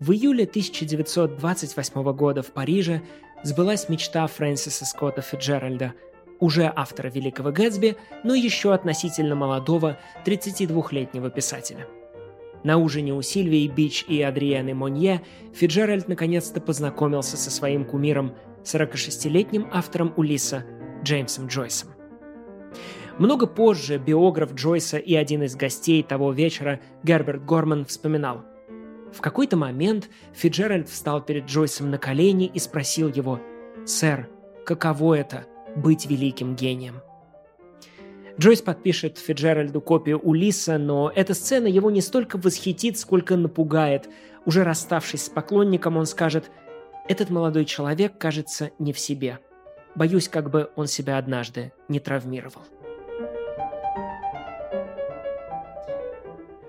В июле 1928 года в Париже сбылась мечта Фрэнсиса Скотта Фиджеральда, уже автора «Великого Гэтсби», но еще относительно молодого 32-летнего писателя. На ужине у Сильвии Бич и Адрианы Монье Фиджеральд наконец-то познакомился со своим кумиром, 46-летним автором Улиса Джеймсом Джойсом. Много позже биограф Джойса и один из гостей того вечера, Герберт Горман, вспоминал – в какой-то момент Фиджеральд встал перед Джойсом на колени и спросил его «Сэр, каково это – быть великим гением?» Джойс подпишет Фиджеральду копию Улиса, но эта сцена его не столько восхитит, сколько напугает. Уже расставшись с поклонником, он скажет «Этот молодой человек, кажется, не в себе. Боюсь, как бы он себя однажды не травмировал».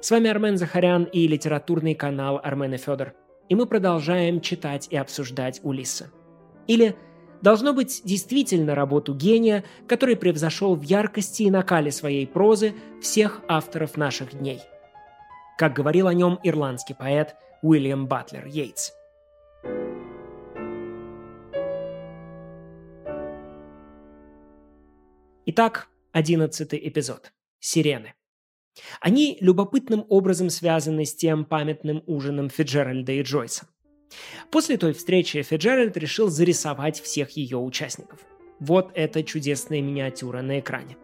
С вами Армен Захарян и литературный канал Армен и Федор. И мы продолжаем читать и обсуждать Улиса. Или должно быть действительно работу гения, который превзошел в яркости и накале своей прозы всех авторов наших дней. Как говорил о нем ирландский поэт Уильям Батлер Йейтс. Итак, одиннадцатый эпизод. Сирены. Они любопытным образом связаны с тем памятным ужином Фиджеральда и Джойса. После той встречи Фиджеральд решил зарисовать всех ее участников. Вот эта чудесная миниатюра на экране.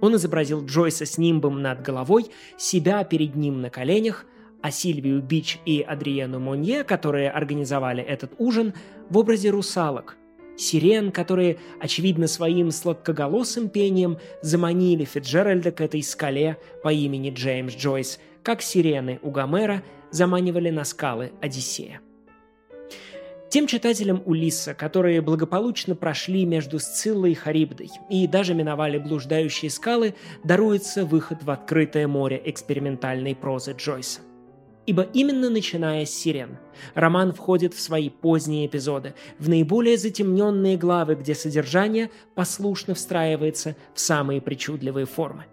Он изобразил Джойса с нимбом над головой, себя перед ним на коленях, а Сильвию Бич и Адриену Монье, которые организовали этот ужин, в образе русалок, сирен, которые, очевидно, своим сладкоголосым пением заманили Фиджеральда к этой скале по имени Джеймс Джойс, как сирены у Гомера заманивали на скалы Одиссея. Тем читателям Улисса, которые благополучно прошли между Сциллой и Харибдой и даже миновали блуждающие скалы, даруется выход в открытое море экспериментальной прозы Джойса. Ибо именно начиная с «Сирен» роман входит в свои поздние эпизоды, в наиболее затемненные главы, где содержание послушно встраивается в самые причудливые формы.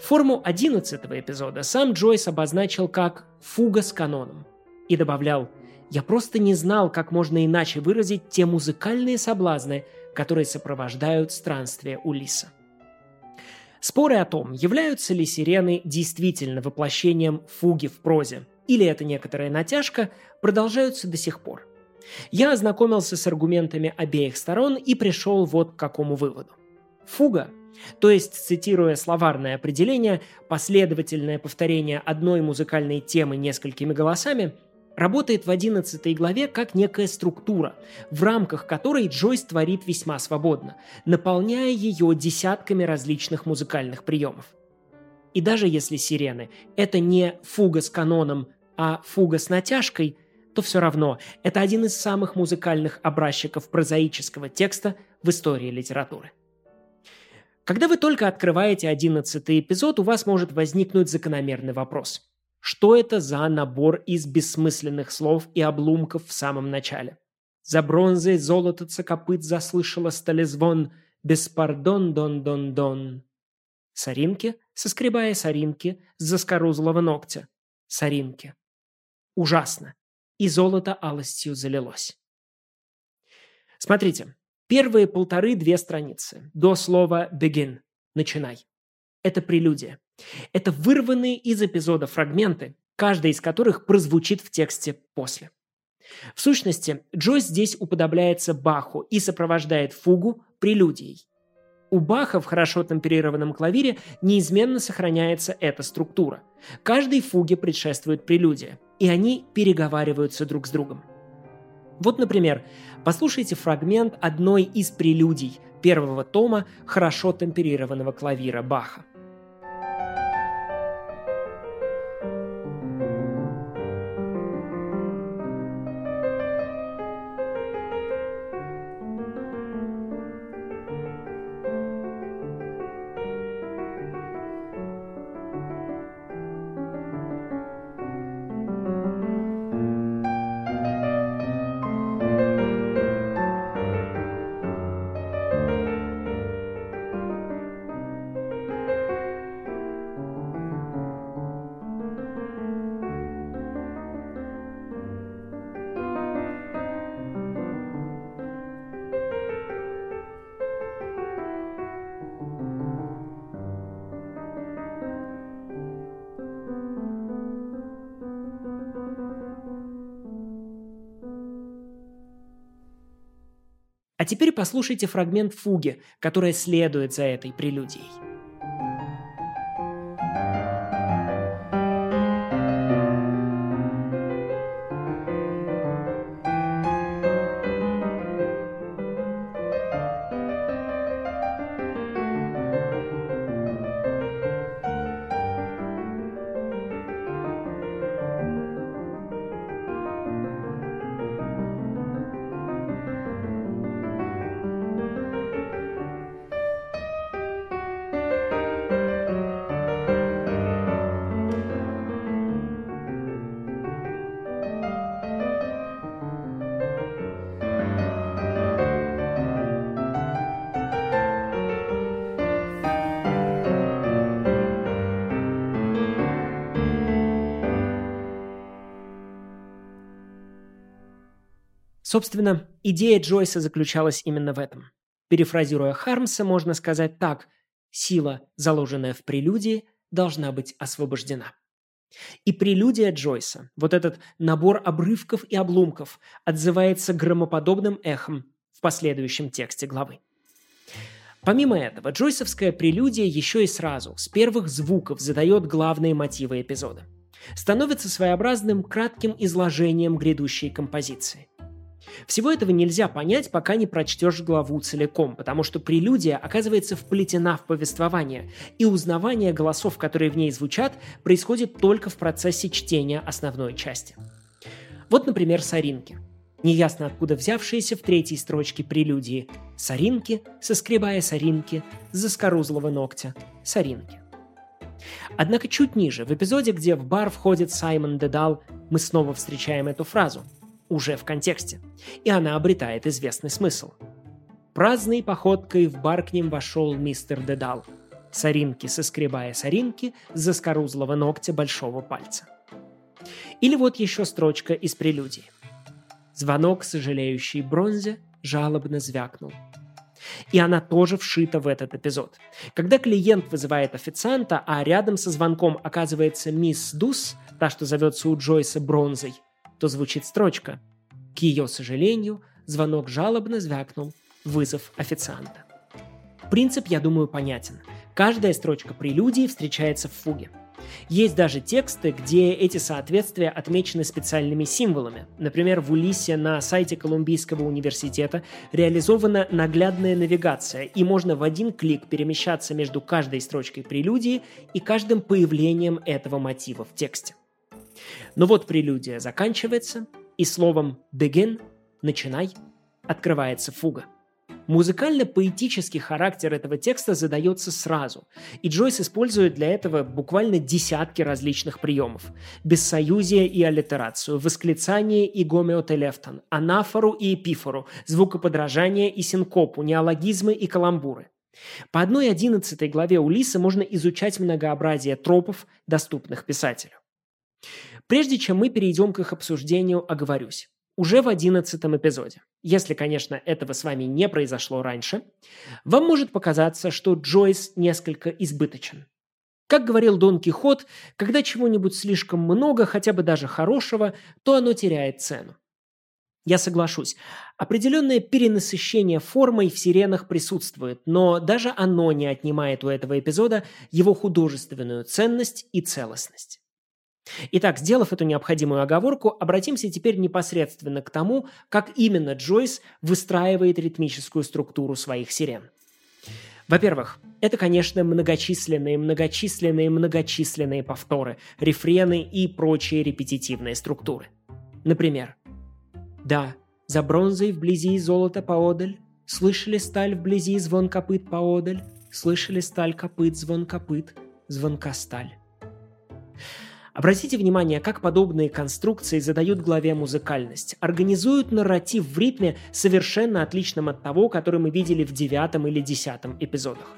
Форму одиннадцатого эпизода сам Джойс обозначил как «фуга с каноном» и добавлял «Я просто не знал, как можно иначе выразить те музыкальные соблазны, которые сопровождают странствие Улиса». Споры о том, являются ли сирены действительно воплощением фуги в прозе, или это некоторая натяжка, продолжаются до сих пор. Я ознакомился с аргументами обеих сторон и пришел вот к какому выводу. Фуга, то есть, цитируя словарное определение, последовательное повторение одной музыкальной темы несколькими голосами – работает в 11 главе как некая структура, в рамках которой Джойс творит весьма свободно, наполняя ее десятками различных музыкальных приемов. И даже если сирены – это не фуга с каноном, а фуга с натяжкой, то все равно это один из самых музыкальных образчиков прозаического текста в истории литературы. Когда вы только открываете одиннадцатый эпизод, у вас может возникнуть закономерный вопрос – что это за набор из бессмысленных слов и обломков в самом начале? За бронзой золото цокопыт заслышала столезвон «Беспардон дон дон дон». Соринки, соскребая соринки с заскорузлого ногтя. Соринки. Ужасно. И золото алостью залилось. Смотрите, первые полторы-две страницы до слова «begin» – «начинай». Это прелюдия. Это вырванные из эпизода фрагменты, каждый из которых прозвучит в тексте после. В сущности, Джойс здесь уподобляется Баху и сопровождает фугу прелюдией. У Баха в хорошо темперированном клавире неизменно сохраняется эта структура. Каждой фуге предшествует прелюдия, и они переговариваются друг с другом. Вот, например, послушайте фрагмент одной из прелюдий первого тома хорошо темперированного клавира Баха. А теперь послушайте фрагмент фуги, которая следует за этой прелюдией. Собственно, идея Джойса заключалась именно в этом. Перефразируя Хармса, можно сказать так «сила, заложенная в прелюдии, должна быть освобождена». И прелюдия Джойса, вот этот набор обрывков и обломков, отзывается громоподобным эхом в последующем тексте главы. Помимо этого, джойсовская прелюдия еще и сразу, с первых звуков, задает главные мотивы эпизода. Становится своеобразным кратким изложением грядущей композиции. Всего этого нельзя понять, пока не прочтешь главу целиком, потому что прелюдия оказывается вплетена в повествование, и узнавание голосов, которые в ней звучат, происходит только в процессе чтения основной части. Вот, например, соринки. Неясно откуда взявшиеся в третьей строчке прелюдии. Соринки, соскребая соринки, заскорузлого ногтя, соринки. Однако чуть ниже, в эпизоде, где в бар входит Саймон Дедал, мы снова встречаем эту фразу – уже в контексте, и она обретает известный смысл. Праздной походкой в бар к ним вошел мистер Дедал, соринки соскребая соринки с заскорузлого ногтя большого пальца. Или вот еще строчка из прелюдии. Звонок, сожалеющий бронзе, жалобно звякнул. И она тоже вшита в этот эпизод. Когда клиент вызывает официанта, а рядом со звонком оказывается мисс Дус, та, что зовется у Джойса бронзой, то звучит строчка. К ее сожалению, звонок жалобно звякнул. Вызов официанта. Принцип, я думаю, понятен. Каждая строчка прелюдии встречается в фуге. Есть даже тексты, где эти соответствия отмечены специальными символами. Например, в Улисе на сайте Колумбийского университета реализована наглядная навигация, и можно в один клик перемещаться между каждой строчкой прелюдии и каждым появлением этого мотива в тексте. Но вот прелюдия заканчивается, и словом «begin» – «начинай» открывается фуга. Музыкально-поэтический характер этого текста задается сразу, и Джойс использует для этого буквально десятки различных приемов. Бессоюзие и аллитерацию, восклицание и гомеотелефтон, анафору и эпифору, звукоподражание и синкопу, неологизмы и каламбуры. По одной одиннадцатой главе Улиса можно изучать многообразие тропов, доступных писателю. Прежде чем мы перейдем к их обсуждению, оговорюсь. Уже в одиннадцатом эпизоде, если, конечно, этого с вами не произошло раньше, вам может показаться, что Джойс несколько избыточен. Как говорил Дон Кихот, когда чего-нибудь слишком много, хотя бы даже хорошего, то оно теряет цену. Я соглашусь, определенное перенасыщение формой в сиренах присутствует, но даже оно не отнимает у этого эпизода его художественную ценность и целостность. Итак, сделав эту необходимую оговорку, обратимся теперь непосредственно к тому, как именно Джойс выстраивает ритмическую структуру своих сирен. Во-первых, это, конечно, многочисленные, многочисленные, многочисленные повторы, рефрены и прочие репетитивные структуры. Например, «Да, за бронзой вблизи золото поодаль, слышали сталь вблизи звон копыт поодаль, слышали сталь копыт, звон копыт, звонка сталь». Обратите внимание, как подобные конструкции задают главе музыкальность, организуют нарратив в ритме, совершенно отличном от того, который мы видели в девятом или десятом эпизодах.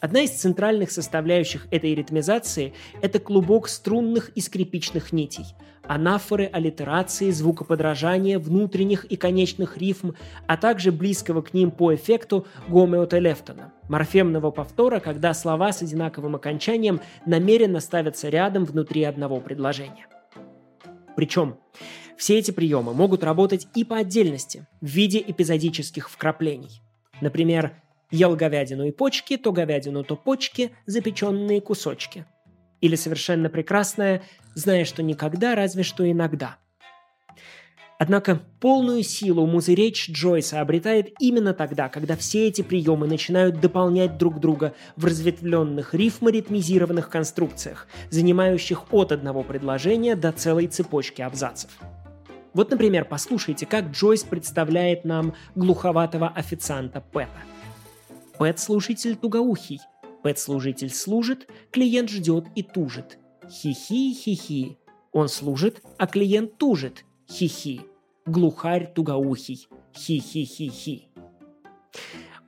Одна из центральных составляющих этой ритмизации – это клубок струнных и скрипичных нитей, анафоры, аллитерации, звукоподражания, внутренних и конечных рифм, а также близкого к ним по эффекту гомеотелефтона – морфемного повтора, когда слова с одинаковым окончанием намеренно ставятся рядом внутри одного предложения. Причем Все эти приемы могут работать и по отдельности, в виде эпизодических вкраплений. Например, ел говядину и почки, то говядину, то почки, запеченные кусочки. Или совершенно прекрасное «зная, что никогда, разве что иногда». Однако полную силу музыречь Джойса обретает именно тогда, когда все эти приемы начинают дополнять друг друга в разветвленных рифморитмизированных конструкциях, занимающих от одного предложения до целой цепочки абзацев. Вот, например, послушайте, как Джойс представляет нам глуховатого официанта Пэта. Пэт-служитель тугоухий. Пэт-служитель служит, клиент ждет и тужит. Хи-хи-хи-хи. Он служит, а клиент тужит. Хи-хи. Глухарь тугоухий. Хи-хи-хи-хи.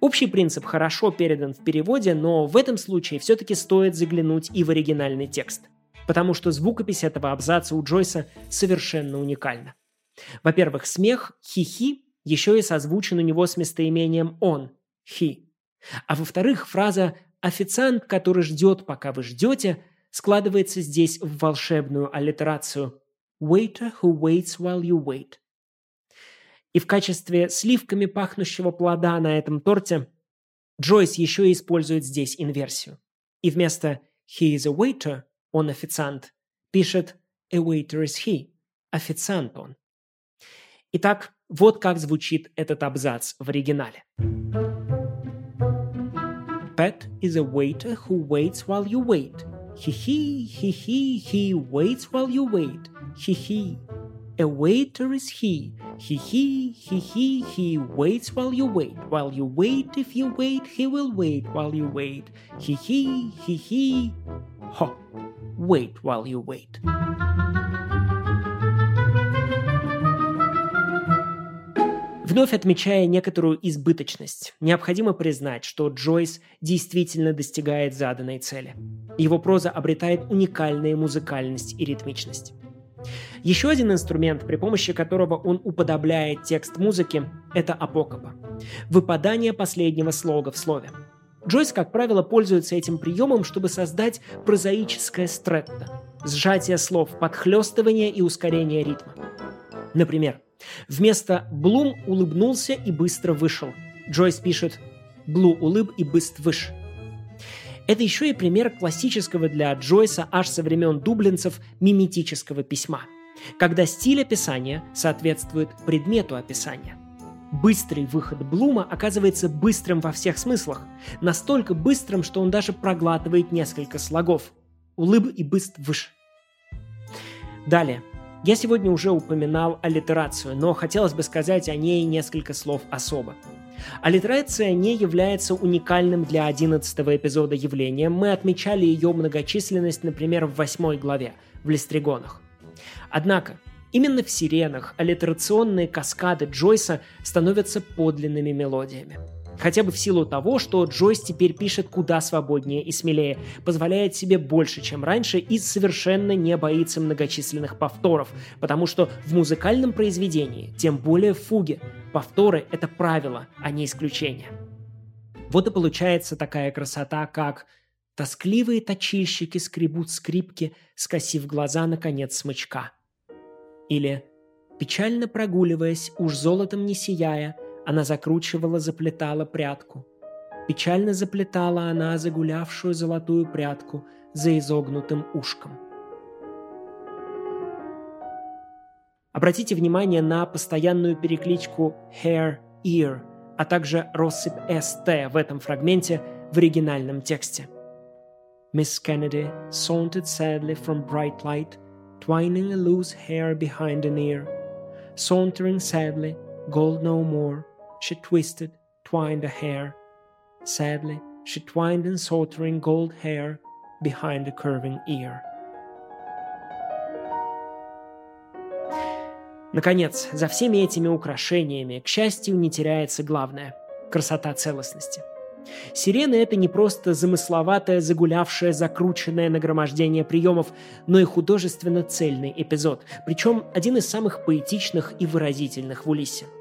Общий принцип хорошо передан в переводе, но в этом случае все-таки стоит заглянуть и в оригинальный текст, потому что звукопись этого абзаца у Джойса совершенно уникальна. Во-первых, смех «хи-хи» еще и созвучен у него с местоимением «он» – «хи». А во-вторых, фраза «официант, который ждет, пока вы ждете» складывается здесь в волшебную аллитерацию «waiter who waits while you wait». И в качестве сливками пахнущего плода на этом торте Джойс еще и использует здесь инверсию. И вместо «he is a waiter» – он официант, пишет «a waiter is he» – официант он. Итак, вот как звучит этот абзац в оригинале. Pet is a waiter who waits while you wait. He he he he he waits while you wait. He he. A waiter is he. He he he he he waits while you wait. While you wait, if you wait, he will wait while you wait. He he he he. Ho. Wait while you wait. Вновь отмечая некоторую избыточность, необходимо признать, что Джойс действительно достигает заданной цели. Его проза обретает уникальную музыкальность и ритмичность. Еще один инструмент, при помощи которого он уподобляет текст музыки, это апокопа. Выпадание последнего слога в слове. Джойс, как правило, пользуется этим приемом, чтобы создать прозаическое стретто – сжатие слов, подхлестывание и ускорение ритма. Например, Вместо «Блум улыбнулся и быстро вышел». Джойс пишет «Блу улыб и быстро выш». Это еще и пример классического для Джойса аж со времен дублинцев миметического письма, когда стиль описания соответствует предмету описания. Быстрый выход Блума оказывается быстрым во всех смыслах, настолько быстрым, что он даже проглатывает несколько слогов. Улыб и быстр выш. Далее. Я сегодня уже упоминал аллитерацию, но хотелось бы сказать о ней несколько слов особо. Аллитерация не является уникальным для 11 эпизода явлением. Мы отмечали ее многочисленность, например, в 8 главе, в Листригонах. Однако, именно в «Сиренах» аллитерационные каскады Джойса становятся подлинными мелодиями. Хотя бы в силу того, что Джойс теперь пишет куда свободнее и смелее, позволяет себе больше, чем раньше, и совершенно не боится многочисленных повторов, потому что в музыкальном произведении, тем более в фуге, повторы — это правило, а не исключение. Вот и получается такая красота, как «Тоскливые точильщики скребут скрипки, скосив глаза на конец смычка». Или «Печально прогуливаясь, уж золотом не сияя, она закручивала, заплетала прядку. Печально заплетала она загулявшую золотую прядку за изогнутым ушком. Обратите внимание на постоянную перекличку hair-ear, а также россыпь st в этом фрагменте в оригинальном тексте. Miss Kennedy sauntered sadly from bright light, twining a loose hair behind an ear. Sauntering sadly, gold no more, she twisted, twined a hair. Sadly, she twined in sauntering gold hair behind a curving ear. Наконец, за всеми этими украшениями, к счастью, не теряется главное – красота целостности. Сирены – это не просто замысловатое, загулявшее, закрученное нагромождение приемов, но и художественно цельный эпизод, причем один из самых поэтичных и выразительных в Улиссе –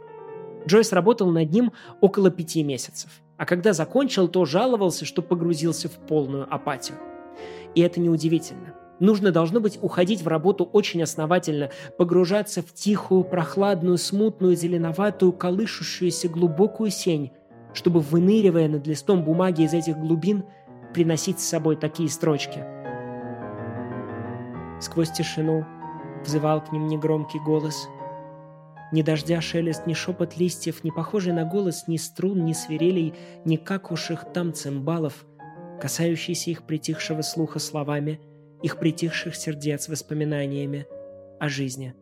Джойс работал над ним около пяти месяцев, а когда закончил, то жаловался, что погрузился в полную апатию. И это неудивительно. Нужно, должно быть, уходить в работу очень основательно, погружаться в тихую, прохладную, смутную, зеленоватую, колышущуюся глубокую сень, чтобы, выныривая над листом бумаги из этих глубин, приносить с собой такие строчки. Сквозь тишину взывал к ним негромкий голос. Ни дождя шелест, ни шепот листьев, не похожий на голос ни струн, ни свирелей, ни какуших там цимбалов, касающийся их притихшего слуха словами – их притихших сердец воспоминаниями о жизни,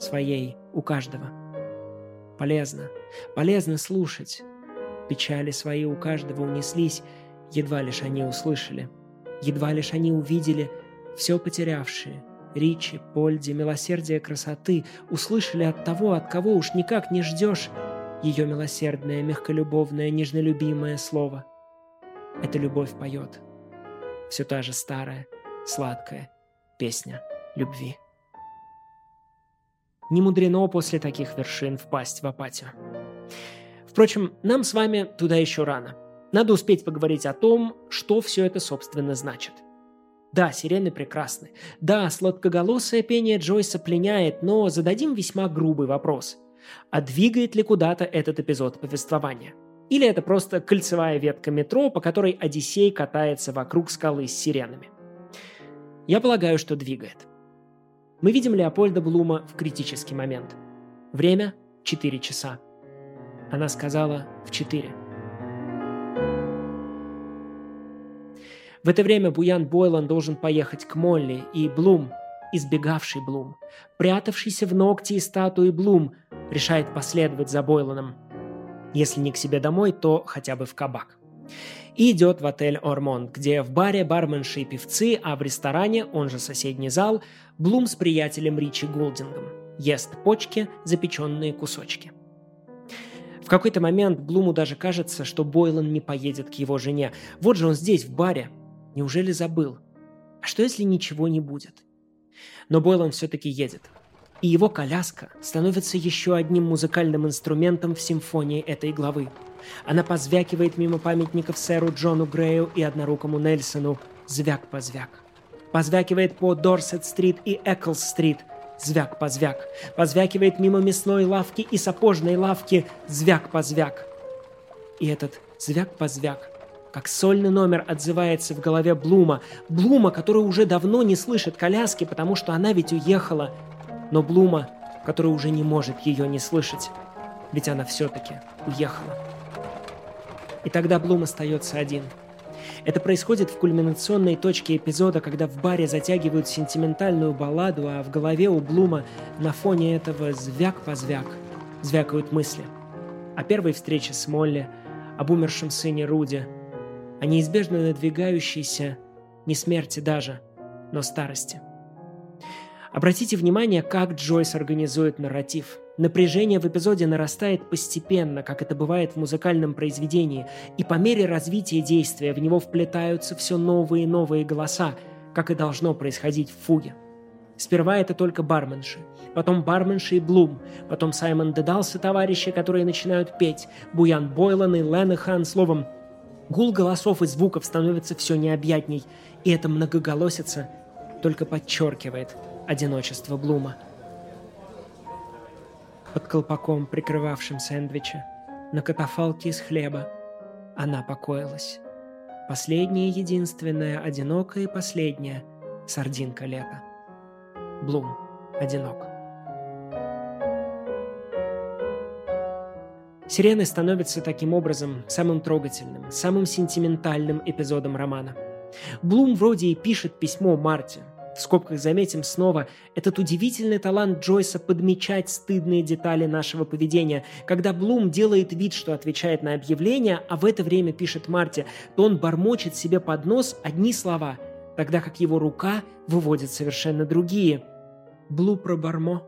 своей, у каждого. Полезно, полезно слушать. Печали свои у каждого унеслись, едва лишь они услышали, едва лишь они увидели все потерявшие, Ричи, Польди, милосердие красоты услышали от того, от кого уж никак не ждешь ее милосердное, мягколюбовное, нежнолюбимое слово. Эта любовь поет. Все та же старая, сладкая песня любви. Не мудрено после таких вершин впасть в апатию. Впрочем, нам с вами туда еще рано. Надо успеть поговорить о том, что все это, собственно, значит. Да, сирены прекрасны. Да, сладкоголосое пение Джойса пленяет, но зададим весьма грубый вопрос. А двигает ли куда-то этот эпизод повествования? Или это просто кольцевая ветка метро, по которой Одиссей катается вокруг скалы с сиренами? Я полагаю, что двигает. Мы видим Леопольда Блума в критический момент. Время – 4 часа. Она сказала в 4. В это время Буян Бойлан должен поехать к Молли, и Блум, избегавший Блум, прятавшийся в ногти и статуи Блум, решает последовать за Бойланом. Если не к себе домой, то хотя бы в кабак и идет в отель «Ормонд», где в баре барменши и певцы, а в ресторане, он же соседний зал, Блум с приятелем Ричи Голдингом ест почки, запеченные кусочки. В какой-то момент Блуму даже кажется, что Бойлан не поедет к его жене. Вот же он здесь, в баре. Неужели забыл? А что, если ничего не будет? Но Бойлан все-таки едет. И его коляска становится еще одним музыкальным инструментом в симфонии этой главы – она позвякивает мимо памятников сэру Джону Грею и однорукому Нельсону. Звяк-позвяк. Позвякивает по Дорсет-стрит и Эклс-стрит. Звяк-позвяк. Позвякивает мимо мясной лавки и сапожной лавки. Звяк-позвяк. И этот звяк-позвяк как сольный номер отзывается в голове Блума. Блума, который уже давно не слышит коляски, потому что она ведь уехала. Но Блума, который уже не может ее не слышать, ведь она все-таки уехала. И тогда Блум остается один. Это происходит в кульминационной точке эпизода, когда в баре затягивают сентиментальную балладу, а в голове у Блума на фоне этого звяк-позвяк звякают мысли. О первой встрече с Молли, об умершем сыне Руди, о неизбежно надвигающейся, не смерти даже, но старости. Обратите внимание, как Джойс организует нарратив – Напряжение в эпизоде нарастает постепенно, как это бывает в музыкальном произведении, и по мере развития действия в него вплетаются все новые и новые голоса, как и должно происходить в фуге. Сперва это только барменши, потом барменши и Блум, потом Саймон Дедалс и товарищи, которые начинают петь, Буян Бойлан и Ленехан, словом, гул голосов и звуков становится все необъятней, и эта многоголосица только подчеркивает одиночество Блума под колпаком, прикрывавшим сэндвича, на катафалке из хлеба. Она покоилась. Последняя, единственная, одинокая и последняя сардинка лета. Блум одинок. Сирены становятся таким образом самым трогательным, самым сентиментальным эпизодом романа. Блум вроде и пишет письмо Марте, в скобках заметим снова этот удивительный талант Джойса подмечать стыдные детали нашего поведения. Когда Блум делает вид, что отвечает на объявление, а в это время пишет Марти, то он бормочет себе под нос одни слова, тогда как его рука выводит совершенно другие. Блу про бармо.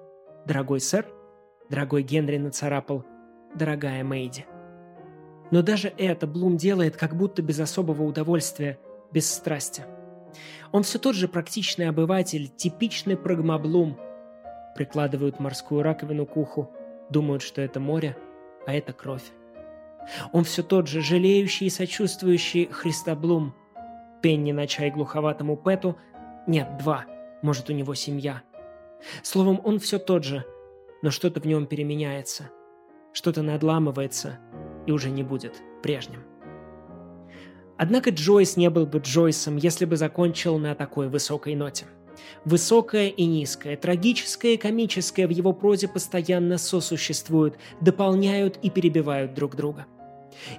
Дорогой сэр, дорогой Генри нацарапал, дорогая Мэйди. Но даже это Блум делает как будто без особого удовольствия, без страсти. Он все тот же практичный обыватель, типичный прагмаблум. Прикладывают морскую раковину к уху, думают, что это море, а это кровь. Он все тот же жалеющий и сочувствующий Христоблум. Пенни на чай глуховатому Пэту, Нет, два. Может, у него семья. Словом, он все тот же, но что-то в нем переменяется. Что-то надламывается и уже не будет прежним. Однако Джойс не был бы Джойсом, если бы закончил на такой высокой ноте. Высокое и низкое, трагическое и комическое в его прозе постоянно сосуществуют, дополняют и перебивают друг друга.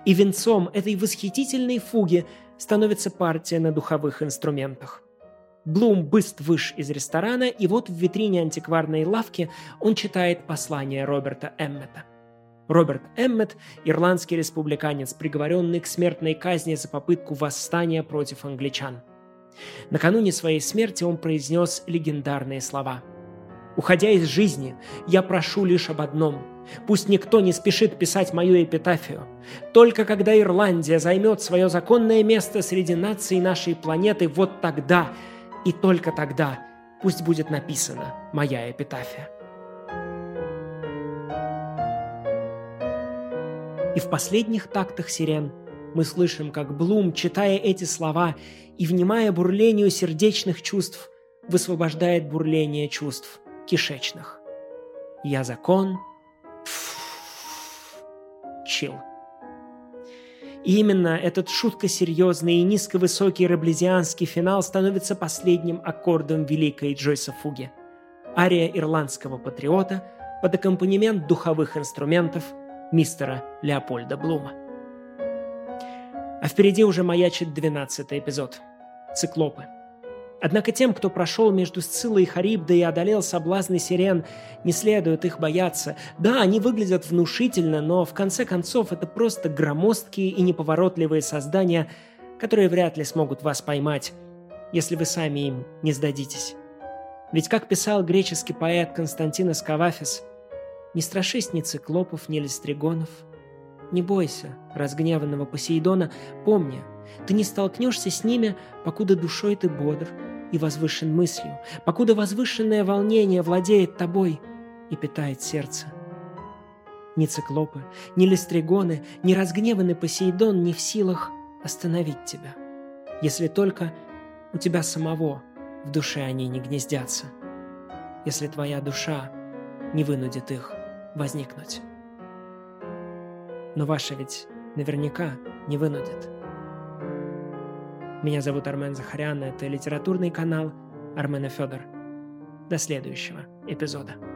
И венцом этой восхитительной фуги становится партия на духовых инструментах. Блум быст выш из ресторана, и вот в витрине антикварной лавки он читает послание Роберта Эммета. Роберт Эммет – ирландский республиканец, приговоренный к смертной казни за попытку восстания против англичан. Накануне своей смерти он произнес легендарные слова. «Уходя из жизни, я прошу лишь об одном – Пусть никто не спешит писать мою эпитафию. Только когда Ирландия займет свое законное место среди наций нашей планеты, вот тогда и только тогда пусть будет написана моя эпитафия. И в последних тактах сирен мы слышим, как Блум, читая эти слова и внимая бурлению сердечных чувств, высвобождает бурление чувств кишечных. «Я закон, чил. И именно этот шутко серьезный и низковысокий раблезианский финал становится последним аккордом великой Джойса Фуги. Ария ирландского патриота под аккомпанемент духовых инструментов мистера Леопольда Блума. А впереди уже маячит двенадцатый эпизод. Циклопы. Однако тем, кто прошел между Сциллой и Харибдой и одолел соблазны сирен, не следует их бояться. Да, они выглядят внушительно, но в конце концов это просто громоздкие и неповоротливые создания, которые вряд ли смогут вас поймать, если вы сами им не сдадитесь. Ведь, как писал греческий поэт Константинос Кавафис, «Не страшись ни циклопов, ни листригонов. Не бойся разгневанного Посейдона, помни, ты не столкнешься с ними, покуда душой ты бодр, и возвышен мыслью, покуда возвышенное волнение владеет тобой и питает сердце. Ни циклопы, ни листригоны, ни разгневанный Посейдон не в силах остановить тебя, если только у тебя самого в душе они не гнездятся, если твоя душа не вынудит их возникнуть. Но ваша ведь наверняка не вынудит. Меня зовут Армен Захарян, это литературный канал Армена Федор. До следующего эпизода.